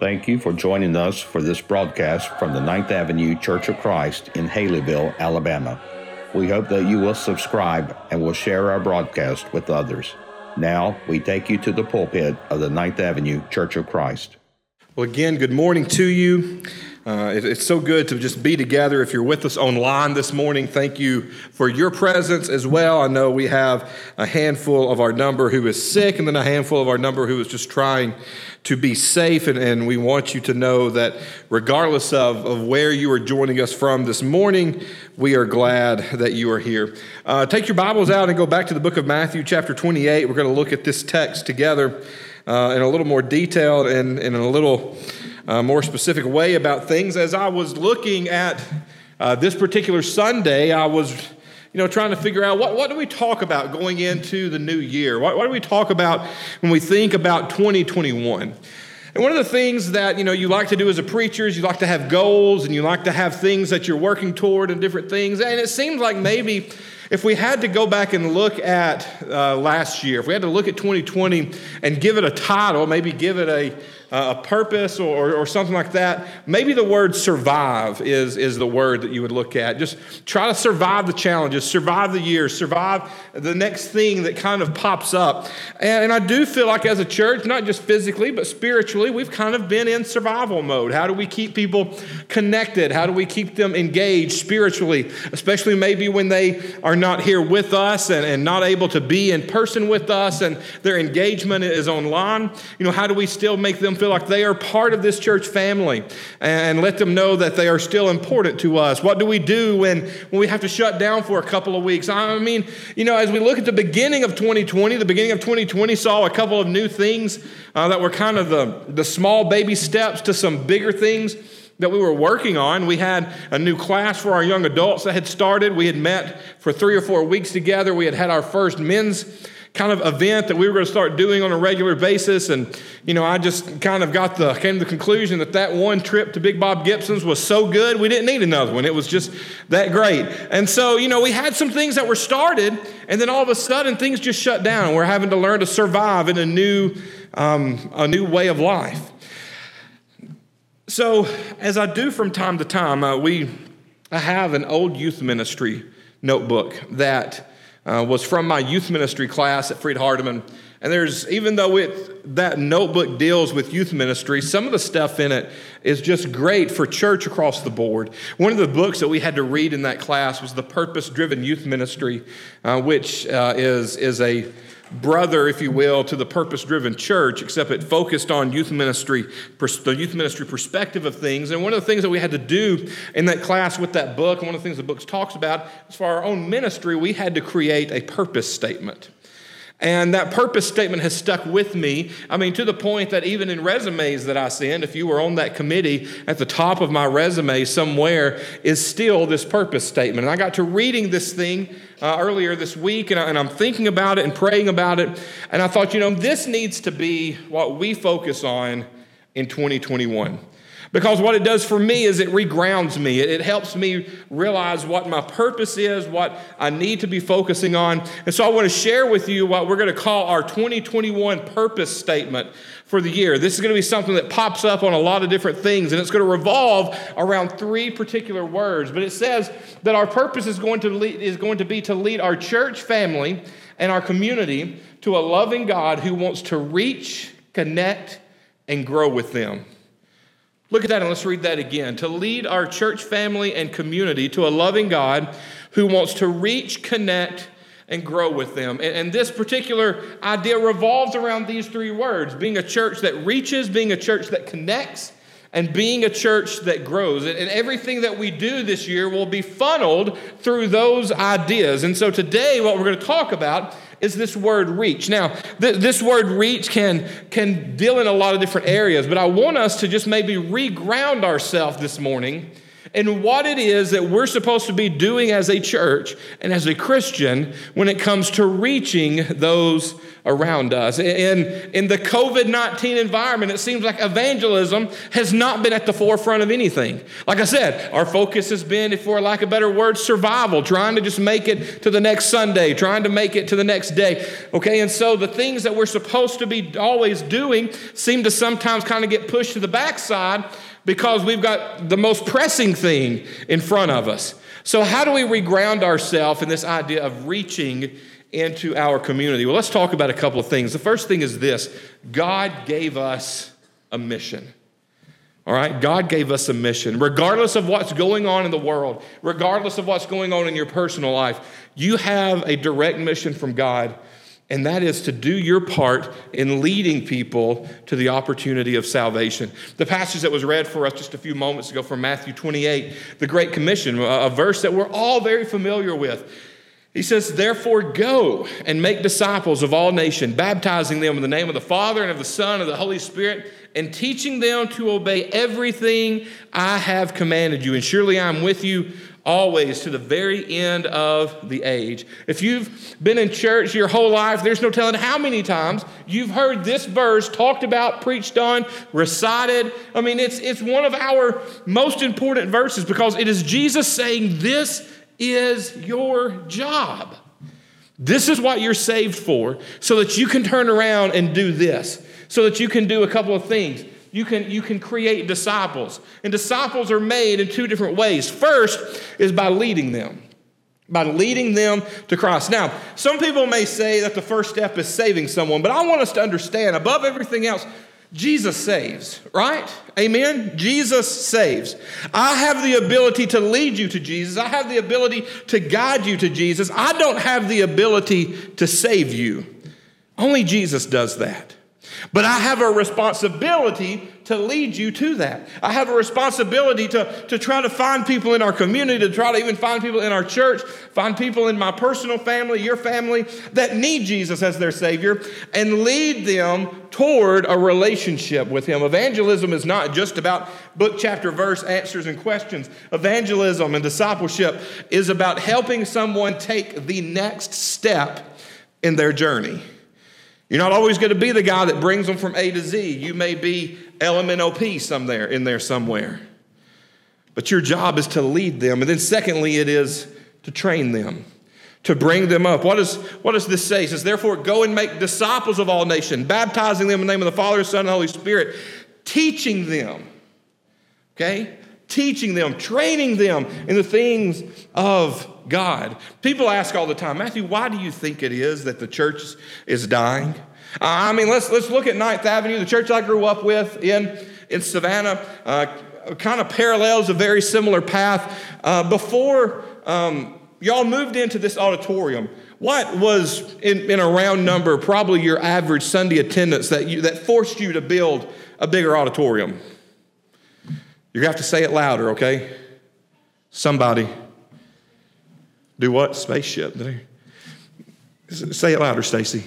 Thank you for joining us for this broadcast from the Ninth Avenue Church of Christ in Haleyville, Alabama. We hope that you will subscribe and will share our broadcast with others. Now, we take you to the pulpit of the Ninth Avenue Church of Christ. Well, again, good morning to you. Uh, it, it's so good to just be together. If you're with us online this morning, thank you for your presence as well. I know we have a handful of our number who is sick, and then a handful of our number who is just trying to be safe. And, and we want you to know that regardless of, of where you are joining us from this morning, we are glad that you are here. Uh, take your Bibles out and go back to the book of Matthew, chapter 28. We're going to look at this text together uh, in a little more detail and, and in a little uh, more specific way about things. As I was looking at uh, this particular Sunday, I was you know, trying to figure out what, what do we talk about going into the new year? What, what do we talk about when we think about 2021? And one of the things that you know you like to do as a preacher is you like to have goals and you like to have things that you're working toward and different things. And it seems like maybe if we had to go back and look at uh, last year, if we had to look at 2020 and give it a title, maybe give it a a purpose or, or something like that, maybe the word survive is, is the word that you would look at. Just try to survive the challenges, survive the years, survive the next thing that kind of pops up. And, and I do feel like as a church, not just physically, but spiritually, we've kind of been in survival mode. How do we keep people connected? How do we keep them engaged spiritually, especially maybe when they are not here with us and, and not able to be in person with us and their engagement is online? You know, how do we still make them feel like they are part of this church family and let them know that they are still important to us. What do we do when, when we have to shut down for a couple of weeks? I mean, you know, as we look at the beginning of 2020, the beginning of 2020 saw a couple of new things uh, that were kind of the, the small baby steps to some bigger things that we were working on. We had a new class for our young adults that had started. We had met for three or four weeks together. We had had our first men's kind of event that we were going to start doing on a regular basis. And, you know, I just kind of got the, came to the conclusion that that one trip to Big Bob Gibson's was so good, we didn't need another one. It was just that great. And so, you know, we had some things that were started, and then all of a sudden things just shut down. We're having to learn to survive in a new, um, a new way of life. So, as I do from time to time, uh, we I have an old youth ministry notebook that uh, was from my youth ministry class at Freed Hardeman. And there's, even though it, that notebook deals with youth ministry, some of the stuff in it is just great for church across the board. One of the books that we had to read in that class was The Purpose Driven Youth Ministry, uh, which uh, is, is a brother, if you will, to the purpose driven church, except it focused on youth ministry, the youth ministry perspective of things. And one of the things that we had to do in that class with that book, and one of the things the book talks about, is for our own ministry, we had to create a purpose statement. And that purpose statement has stuck with me. I mean, to the point that even in resumes that I send, if you were on that committee, at the top of my resume somewhere is still this purpose statement. And I got to reading this thing uh, earlier this week, and, I, and I'm thinking about it and praying about it. And I thought, you know, this needs to be what we focus on in 2021. Because what it does for me is it regrounds me. It, helps me realize what my purpose is, what I need to be focusing on. And so I want to share with you what we're going to call our 2021 purpose statement for the year. This is going to be something that pops up on a lot of different things, and it's going to revolve around three particular words. But it says that our purpose is going to, lead, is going to be to lead our church family and our community to a loving God who wants to reach, connect, and grow with them. Look at that and let's read that again. To lead our church family and community to a loving God who wants to reach, connect, and grow with them. And, this particular idea revolves around these three words being a church that reaches, being a church that connects, and being a church that grows. And everything that we do this year will be funneled through those ideas. And so today, what we're going to talk about is this word reach. Now, th- this word reach can, can deal in a lot of different areas, but I want us to just maybe reground ourselves this morning and what it is that we're supposed to be doing as a church and as a Christian when it comes to reaching those around us. In, in the COVID 19 environment, it seems like evangelism has not been at the forefront of anything. Like I said, our focus has been, if for lack of a better word, survival, trying to just make it to the next Sunday, trying to make it to the next day. Okay, and so the things that we're supposed to be always doing seem to sometimes kind of get pushed to the backside because we've got the most pressing thing in front of us. So, how do we reground ourselves in this idea of reaching into our community? Well, let's talk about a couple of things. The first thing is this God gave us a mission. All right, God gave us a mission. Regardless of what's going on in the world, regardless of what's going on in your personal life, you have a direct mission from God and that is to do your part in leading people to the opportunity of salvation. The passage that was read for us just a few moments ago from Matthew 28, the Great Commission, a verse that we're all very familiar with. He says, Therefore, go and make disciples of all nations, baptizing them in the name of the Father and of the Son and of the Holy Spirit, and teaching them to obey everything I have commanded you. And surely I am with you always to the very end of the age. If you've been in church your whole life, there's no telling how many times you've heard this verse talked about, preached on, recited. I mean, it's, it's one of our most important verses because it is Jesus saying, This is your job. This is what you're saved for, so that you can turn around and do this, so that you can do a couple of things you can, you can create disciples. And disciples are made in two different ways. First is by leading them, by leading them to Christ. Now, some people may say that the first step is saving someone, but I want us to understand above everything else, Jesus saves, right? Amen? Jesus saves. I have the ability to lead you to Jesus. I have the ability to guide you to Jesus. I don't have the ability to save you. Only Jesus does that. But I have a responsibility to lead you to that. I have a responsibility to, to try to find people in our community, to try to even find people in our church, find people in my personal family, your family, that need Jesus as their Savior, and lead them toward a relationship with Him. Evangelism is not just about book, chapter, verse, answers, and questions. Evangelism and discipleship is about helping someone take the next step in their journey. You're not always going to be the guy that brings them from A to Z. You may be LMNOP somewhere in there somewhere. But your job is to lead them. And then secondly, it is to train them, to bring them up. What, is, what does this say? It says, therefore, go and make disciples of all nations, baptizing them in the name of the Father, Son, and Holy Spirit, teaching them. Okay? Teaching them, training them in the things of God. People ask all the time, Matthew, why do you think it is that the church is dying? I mean, let's, let's look at Ninth Avenue, the church I grew up with in, in Savannah. Uh, kind of parallels a very similar path. Uh, before um, y'all moved into this auditorium, what was in, in, a round number probably your average Sunday attendance that, you, that forced you to build a bigger auditorium? You're going to have to say it louder, okay? Somebody. Do what? Spaceship. Say it louder, Stacy.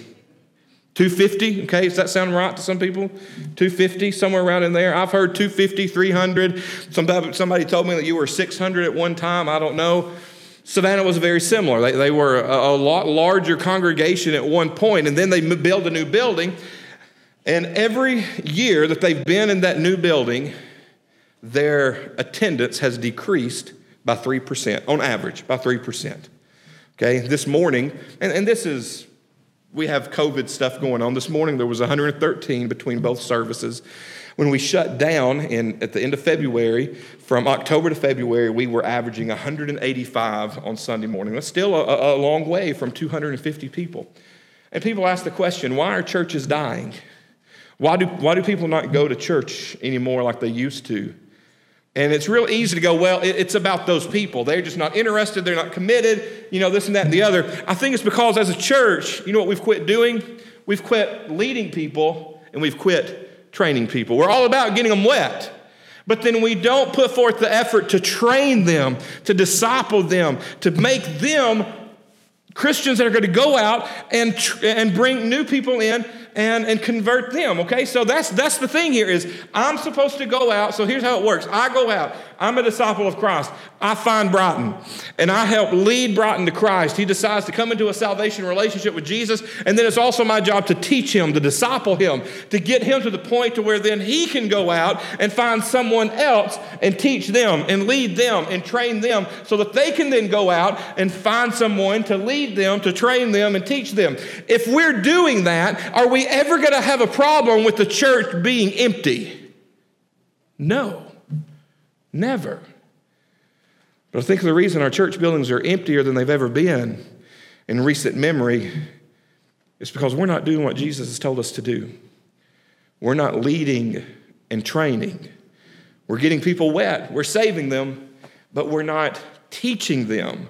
250, okay, does that sound right to some people? 250, somewhere around in there. I've heard 250, 300. Somebody, somebody told me that you were 600 at one time. I don't know. Savannah was very similar. They, they were a, a lot larger congregation at one point, and then they built a new building. And every year that they've been in that new building, their attendance has decreased by 3%, on average, by 3%. Okay, this morning, and, and this is, we have COVID stuff going on. This morning there was 113 between both services. When we shut down in, at the end of February, from October to February, we were averaging 185 on Sunday morning. That's still a, a long way from 250 people. And people ask the question why are churches dying? Why do, why do people not go to church anymore like they used to? And it's real easy to go, well, it's about those people. They're just not interested. They're not committed, you know, this and that and the other. I think it's because as a church, you know what we've quit doing? We've quit leading people and we've quit training people. We're all about getting them wet. But then we don't put forth the effort to train them, to disciple them, to make them Christians that are going to go out and, and bring new people in and, and convert them. Okay, so that's that's the thing here is I'm supposed to go out. So here's how it works. I go out. I'm a disciple of Christ. I find Broughton and I help lead Broughton to Christ. He decides to come into a salvation relationship with Jesus, and then it's also my job to teach him, to disciple him, to get him to the point to where then he can go out and find someone else and teach them and lead them and train them so that they can then go out and find someone to lead them, to train them and teach them. If we're doing that, are we ever going to have a problem with the church being empty? No, never. But I think the reason our church buildings are emptier than they've ever been in recent memory is because we're not doing what Jesus has told us to do. We're not leading and training. We're getting people wet, we're saving them, but we're not teaching them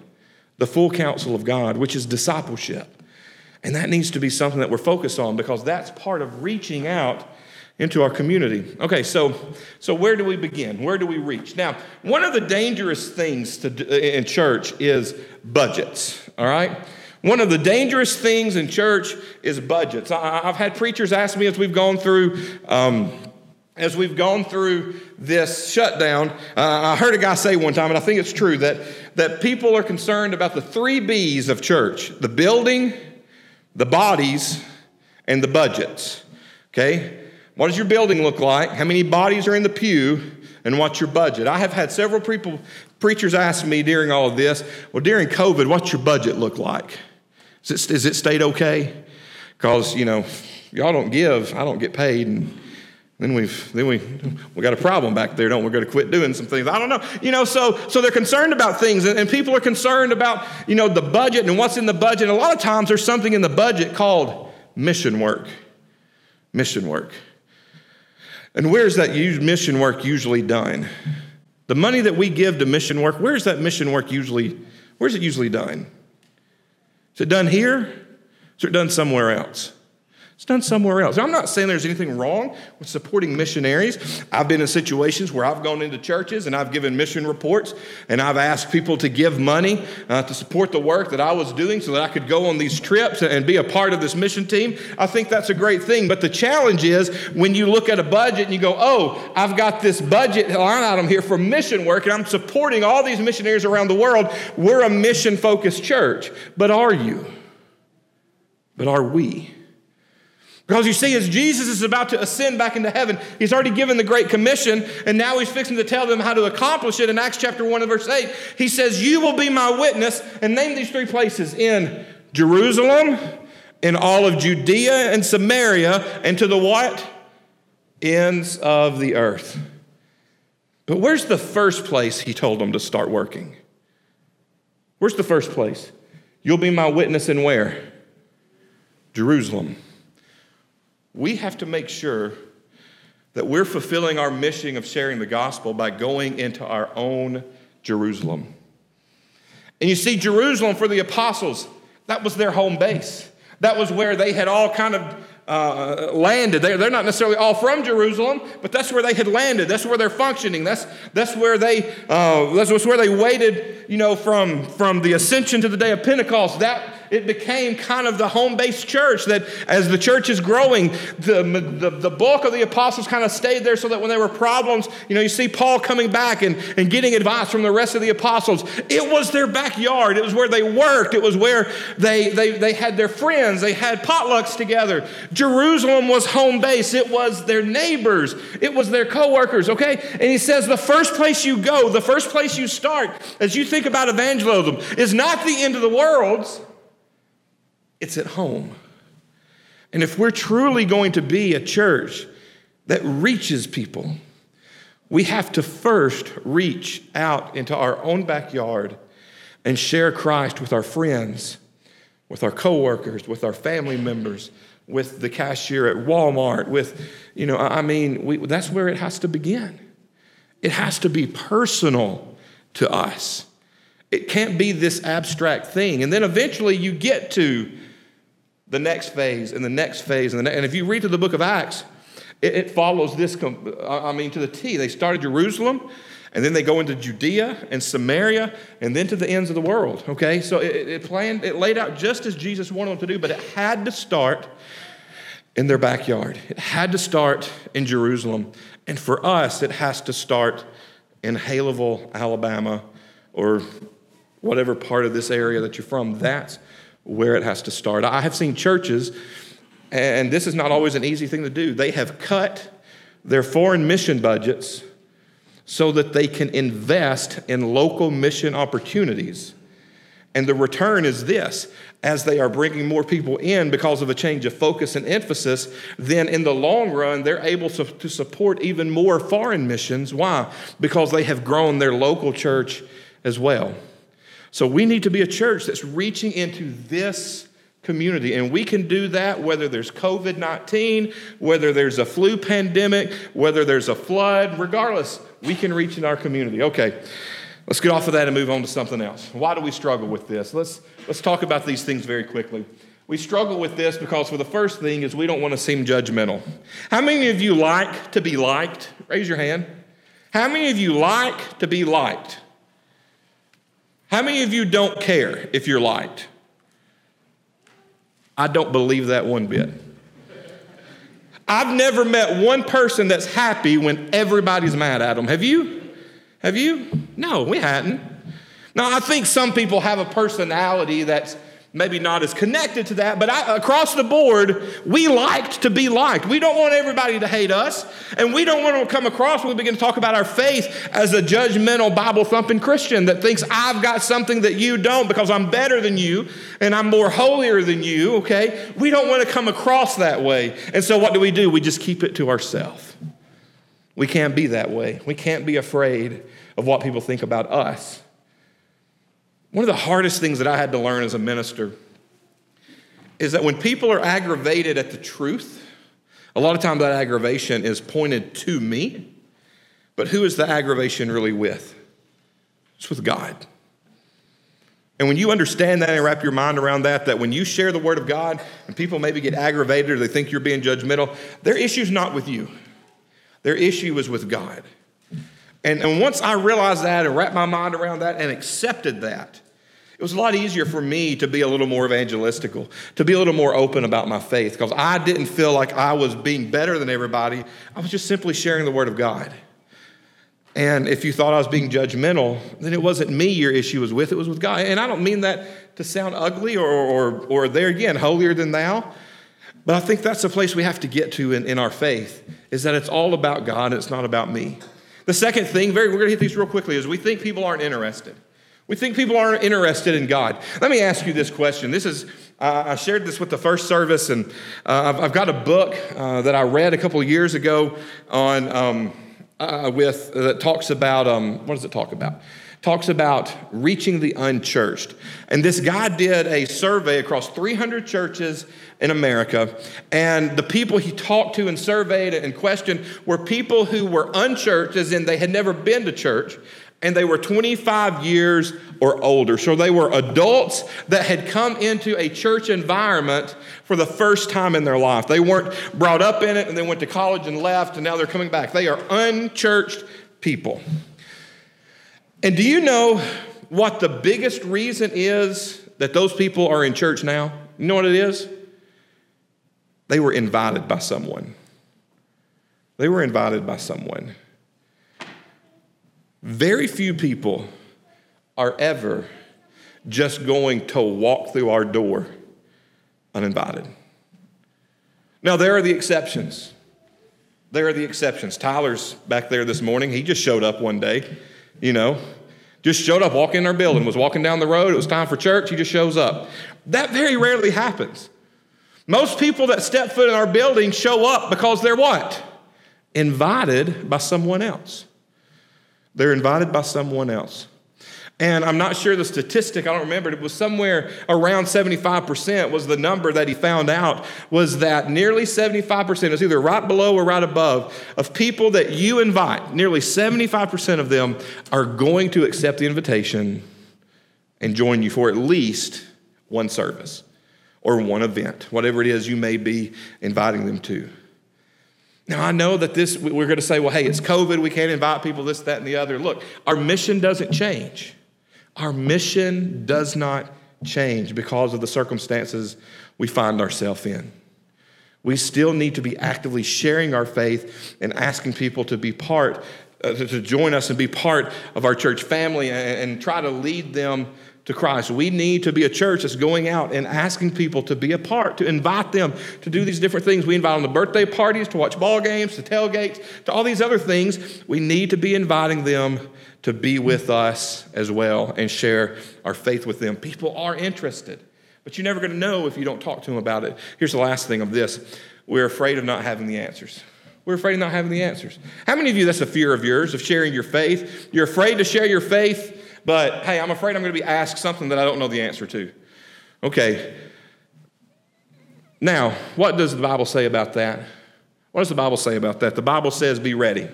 the full counsel of God, which is discipleship. And that needs to be something that we're focused on because that's part of reaching out into our community. Okay, so so where do we begin? Where do we reach? Now, one of the dangerous things to in church is budgets. All right. One of the dangerous things in church is budgets. I, have had preachers ask me as we've gone through. Um, as we've gone through this shutdown, uh, I heard a guy say one time, and I think it's true, that, that people are concerned about the three B's of church the building, the bodies, and the budgets. Okay? What does your building look like? How many bodies are in the pew? And what's your budget? I have had several people, preachers ask me during all of this, well, during COVID, what's your budget look like? Is it, is it stayed okay? Because, you know, y'all don't give, I don't get paid. And then we've then we we got a problem back there, don't we? We're going to quit doing some things. I don't know, you know. So so they're concerned about things, and, and people are concerned about you know the budget and what's in the budget. And a lot of times there's something in the budget called mission work. Mission work. And where's that mission work usually done? The money that we give to mission work, where's that mission work usually? Where's it usually done? Is it done here? Is it done somewhere else? It's done somewhere else. I'm not saying there's anything wrong with supporting missionaries. I've been in situations where I've gone into churches and I've given mission reports and I've asked people to give money uh, to support the work that I was doing so that I could go on these trips and be a part of this mission team. I think that's a great thing. But the challenge is when you look at a budget and you go, oh, I've got this budget line item here for mission work and I'm supporting all these missionaries around the world. We're a mission focused church. But are you? But are we? Because you see, as Jesus is about to ascend back into heaven, he's already given the Great Commission, and now he's fixing to tell them how to accomplish it. In Acts chapter 1 and verse 8, he says, You will be my witness, and name these three places in Jerusalem, in all of Judea and Samaria, and to the what? Ends of the earth. But where's the first place he told them to start working? Where's the first place? You'll be my witness in where? Jerusalem we have to make sure that we're fulfilling our mission of sharing the gospel by going into our own Jerusalem. And you see, Jerusalem for the apostles, that was their home base. That was where they had all kind of uh, landed. They're, they're not necessarily all from Jerusalem, but that's where they had landed. That's where they're functioning. That's, that's, where, they, uh, that's where they waited, you know, from, from the ascension to the day of Pentecost. That, it became kind of the home based church that as the church is growing, the, the, the bulk of the apostles kind of stayed there so that when there were problems, you know, you see Paul coming back and, and getting advice from the rest of the apostles. It was their backyard, it was where they worked, it was where they, they, they had their friends, they had potlucks together. Jerusalem was home base, it was their neighbors, it was their coworkers, okay? And he says the first place you go, the first place you start as you think about evangelism is not the end of the world it's at home. And if we're truly going to be a church that reaches people, we have to first reach out into our own backyard and share Christ with our friends, with our coworkers, with our family members, with the cashier at Walmart, with, you know, I mean, we, that's where it has to begin. It has to be personal to us. It can't be this abstract thing. And then eventually you get to the next phase and the next phase. And, and if you read through the book of Acts, it, it follows this, I mean, to the T. They started Jerusalem, and then they go into Judea and Samaria, and then to the ends of the world. Okay, so it, it planned, it laid out just as Jesus wanted them to do, but it had to start in their backyard. It had to start in Jerusalem. And for us, it has to start in Haleyville, Alabama, or whatever part of this area that you're from. That's where it has to start. I have seen churches, and this is not always an easy thing to do, they have cut their foreign mission budgets so that they can invest in local mission opportunities. And the return is this as they are bringing more people in because of a change of focus and emphasis, then in the long run, they're able to, to, support even more foreign missions. Why? Because they have grown their local church as well. So we need to be a church that's reaching into this community. And we can do that whether there's COVID 19, whether there's a flu pandemic, whether there's a flood, regardless, we can reach in our community. Okay. Let's get off of that and move on to something else. Why do we struggle with this? Let's, let's talk about these things very quickly. We struggle with this because, for the first thing, is we don't want to seem judgmental. How many of you like to be liked? Raise your hand. How many of you like to be liked? How many of you don't care if you're liked? I don't believe that one bit. I've never met one person that's happy when everybody's mad at them. Have you? Have you? No, we hadn't. Now, I think some people have a personality that's maybe not as connected to that, but I, across the board, we liked to be liked. We don't want everybody to hate us, and we don't want to come across when we begin to talk about our faith as a judgmental, Bible thumping Christian that thinks I've got something that you don't because I'm better than you and I'm more holier than you, okay? We don't want to come across that way. And so, what do we do? We just keep it to ourselves. We can't be that way. We can't be afraid of what people think about us. One of the hardest things that I had to learn as a minister is that when people are aggravated at the truth, a lot of times that aggravation is pointed to me, but who is the aggravation really with? It's with God. And when you understand that and wrap your mind around that, that when you share the word of God and people maybe get aggravated or they think you're being judgmental, their issue's not with you. Their issue is with God. And, and once I realized that and wrapped my mind around that and accepted that, it was a lot easier for me to be a little more evangelistical, to be a little more open about my faith, because I didn't feel like I was being better than everybody. I was just simply sharing the Word of God. And if you thought I was being judgmental, then it wasn't me your issue was with, it was with God. And I don't mean that to sound ugly or, or, or there again, holier than thou. But I think that's the place we have to get to in, in our faith, is that it's all about God it's not about me. The second thing, very, we're going to hit these real quickly, is we think people aren't interested. We think people aren't interested in God. Let me ask you this question. This is, uh, I shared this with the first service, and uh, I've, I've, got a book uh, that I read a couple of years ago on um, uh, with that talks about um, what does it talk about? Talks about reaching the unchurched. And this guy did a survey across 300 churches in America. And the people he talked to and surveyed and questioned were people who were unchurched, as in they had never been to church, and they were 25 years or older. So they were adults that had come into a church environment for the first time in their life. They weren't brought up in it and then went to college and left, and now they're coming back. They are unchurched people. And do you know what the biggest reason is that those people are in church now? You know what it is? They were invited by someone. They were invited by someone. Very few people are ever just going to walk through our door uninvited. Now, there are the exceptions. There are the exceptions. Tyler's back there this morning. He just showed up one day you know, just showed up, walking in our building, was walking down the road. It was time for church. He just shows up. That very rarely happens. Most people that step foot in our building show up because they're what? Invited by someone else. They're invited by someone else. And I'm not sure the statistic, I don't remember, it was somewhere around 75% was the number that he found out was that nearly 75%, is either right below or right above, of people that you invite, nearly 75% of them are going to accept the invitation and join you for at least one service or one event, whatever it is you may be inviting them to. Now, I know that this, we're going to say, well, hey, it's COVID, we can't invite people, this, that, and the other. Look, our mission doesn't change. Our mission does not change because of the circumstances we find ourselves in. We still need to be actively sharing our faith and asking people to be part, uh, to, join us and be part of our church family and, and try to lead them to Christ. We need to be a church that's going out and asking people to be a part, to invite them to do these different things. We invite them to birthday parties, to watch ball games, to tailgates, to all these other things. We need to be inviting them to be with us as well and share our faith with them. People are interested, but you're never going to know if you don't talk to them about it. Here's the last thing of this we're afraid of not having the answers. We're afraid of not having the answers. How many of you, that's a fear of yours, of sharing your faith? You're afraid to share your faith but hey, I'm afraid I'm going to be asked something that I don't know the answer to. Okay. Now, what does the Bible say about that? What does the Bible say about that? The Bible says, be ready.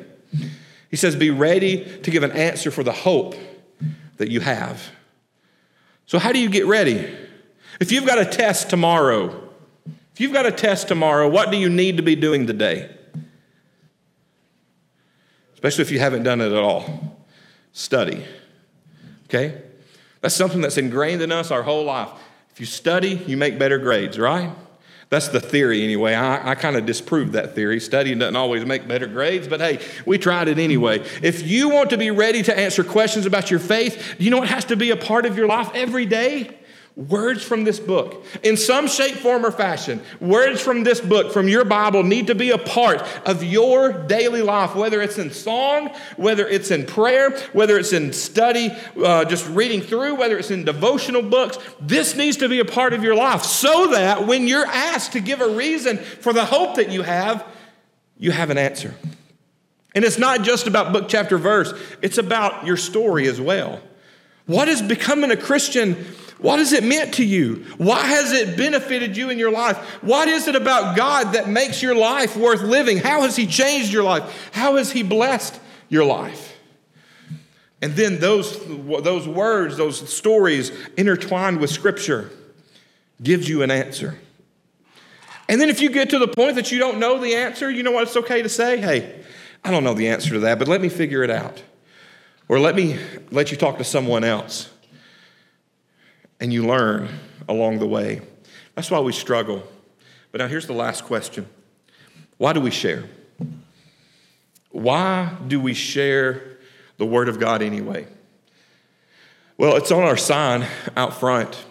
He says, be ready to give an answer for the hope that you have. So, how do you get ready? If you've got a test tomorrow, if you've got a test tomorrow, what do you need to be doing today? Especially if you haven't done it at all. Study. Okay? That's something that's ingrained in us our whole life. If you study, you make better grades, right? That's the theory anyway. I, I kind of disproved that theory. Studying doesn't always make better grades, but hey, we tried it anyway. If you want to be ready to answer questions about your faith, you know what has to be a part of your life every day? Words from this book, in some shape, form, or fashion, words from this book, from your Bible, need to be a part of your daily life, whether it's in song, whether it's in prayer, whether it's in study, uh, just reading through, whether it's in devotional books. This needs to be a part of your life so that when you're asked to give a reason for the hope that you have, you have an answer. And it's not just about book, chapter, verse, it's about your story as well. What is becoming a Christian? What has it meant to you? Why has it benefited you in your life? What is it about God that makes your life worth living? How has He changed your life? How has He blessed your life? And then those, those words, those stories intertwined with Scripture gives you an answer. And then if you get to the point that you don't know the answer, you know what it's okay to say? Hey, I don't know the answer to that, but let me figure it out. Or let me let you talk to someone else and you learn along the way. That's why we struggle. But now here's the last question Why do we share? Why do we share the Word of God anyway? Well, it's on our sign out front.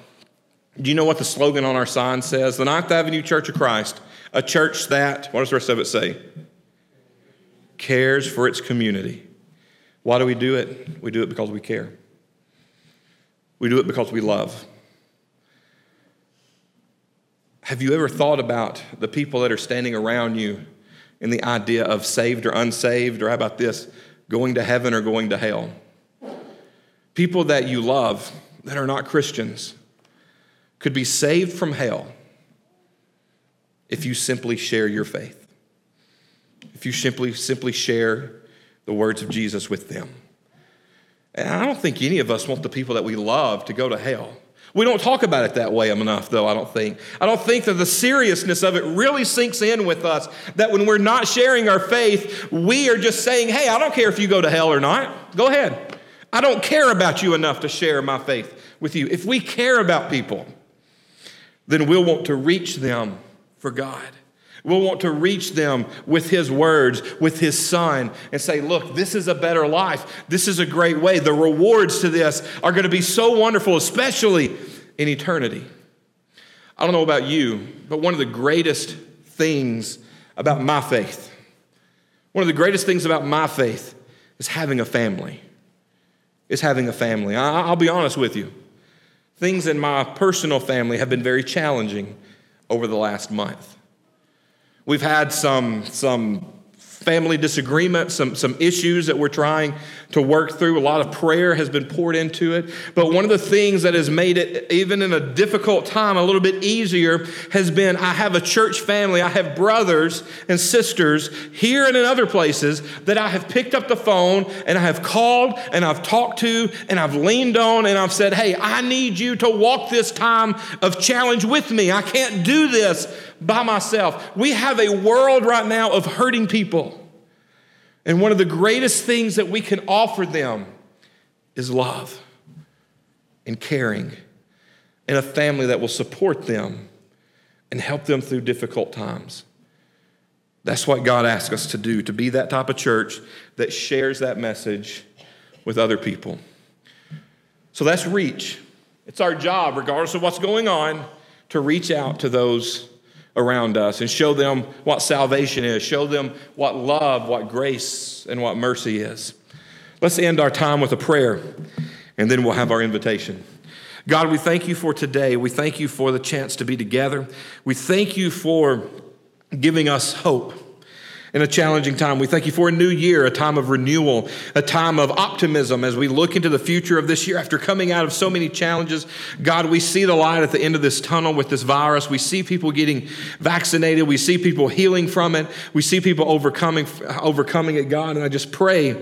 Do you know what the slogan on our sign says? The Ninth Avenue Church of Christ, a church that, what does the rest of it say? Cares for its community. Why do we do it? We do it because we care. We do it because we love. Have you ever thought about the people that are standing around you and the idea of saved or unsaved, or how about this, going to heaven or going to hell? People that you love that are not Christians could be saved from hell if you simply share your faith. If you simply simply share the words of Jesus with them. And I don't think any of us want the people that we love to go to hell. We don't talk about it that way enough, though, I don't think. I don't think that the seriousness of it really sinks in with us that when we're not sharing our faith, we are just saying, hey, I don't care if you go to hell or not. Go ahead. I don't care about you enough to share my faith with you. If we care about people, then we'll want to reach them for God. We'll want to reach them with His words, with His Son, and say, look, this is a better life. This is a great way. The rewards to this are going to be so wonderful, especially in eternity. I don't know about you, but one of the greatest things about my faith, one of the greatest things about my faith is having a family. Is having a family. I'll be honest with you. Things in my personal family have been very challenging over the last month. We've had some, some family disagreements, some, some issues that we're trying to work through. A lot of prayer has been poured into it. But one of the things that has made it, even in a difficult time, a little bit easier has been I have a church family. I have brothers and sisters here and in other places that I have picked up the phone and I have called and I've talked to and I've leaned on and I've said, hey, I need you to walk this time of challenge with me. I can't do this by myself. We have a world right now of hurting people. And one of the greatest things that we can offer them is love and caring and a family that will support them and help them through difficult times. That's what God asks us to do, to be that type of church that shares that message with other people. So that's reach. It's our job, regardless of what's going on, to reach out to those around us and show them what salvation is, show them what love, what grace, and what mercy is. Let's end our time with a prayer, and then we'll have our invitation. God, we thank you for today. We thank you for the chance to be together. We thank you for giving us hope in a challenging time. We thank you for a new year, a time of renewal, a time of optimism as we look into the future of this year after coming out of so many challenges. God, we see the light at the end of this tunnel with this virus. We see people getting vaccinated. We see people healing from it. We see people overcoming overcoming it, God. And I just pray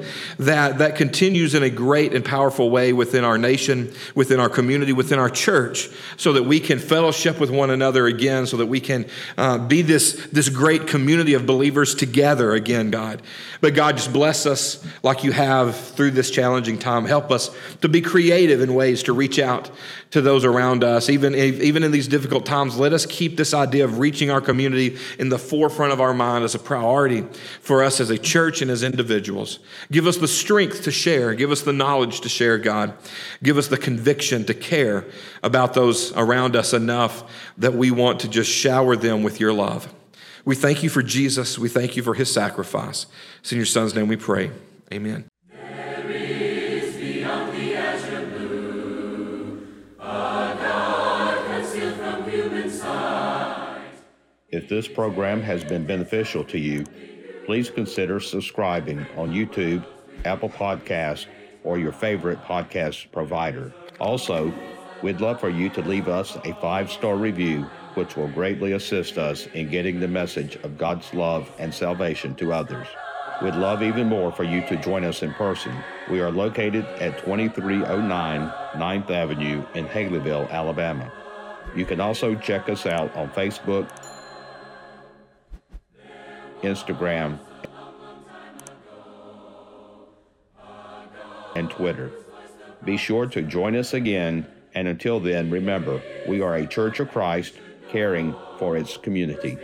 that that continues in a great and powerful way within our nation, within our community, within our church, so that we can fellowship with one another again, so that we can uh, be this, this great community of believers together together again, God. But God, just bless us like you have through this challenging time. Help us to be creative in ways to reach out to those around us. Even, even in these difficult times, let us keep this idea of reaching our community in the forefront of our mind as a priority for us as a church and as individuals. Give us the strength to share. Give us the knowledge to share, God. Give us the conviction to care about those around us enough that we want to just shower them with your love. We thank you for Jesus. We thank you for his sacrifice. It's in your son's name we pray. Amen. If this program has been beneficial to you, please consider subscribing on YouTube, Apple Podcast, or your favorite podcast provider. Also, we'd love for you to leave us a five star review which will greatly assist us in getting the message of God's love and salvation to others. We'd love even more for you to join us in person. We are located at 2309 9th Avenue in Haleyville, Alabama. You can also check us out on Facebook, Instagram, and Twitter. Be sure to join us again, and until then, remember, we are a Church of Christ caring for its community.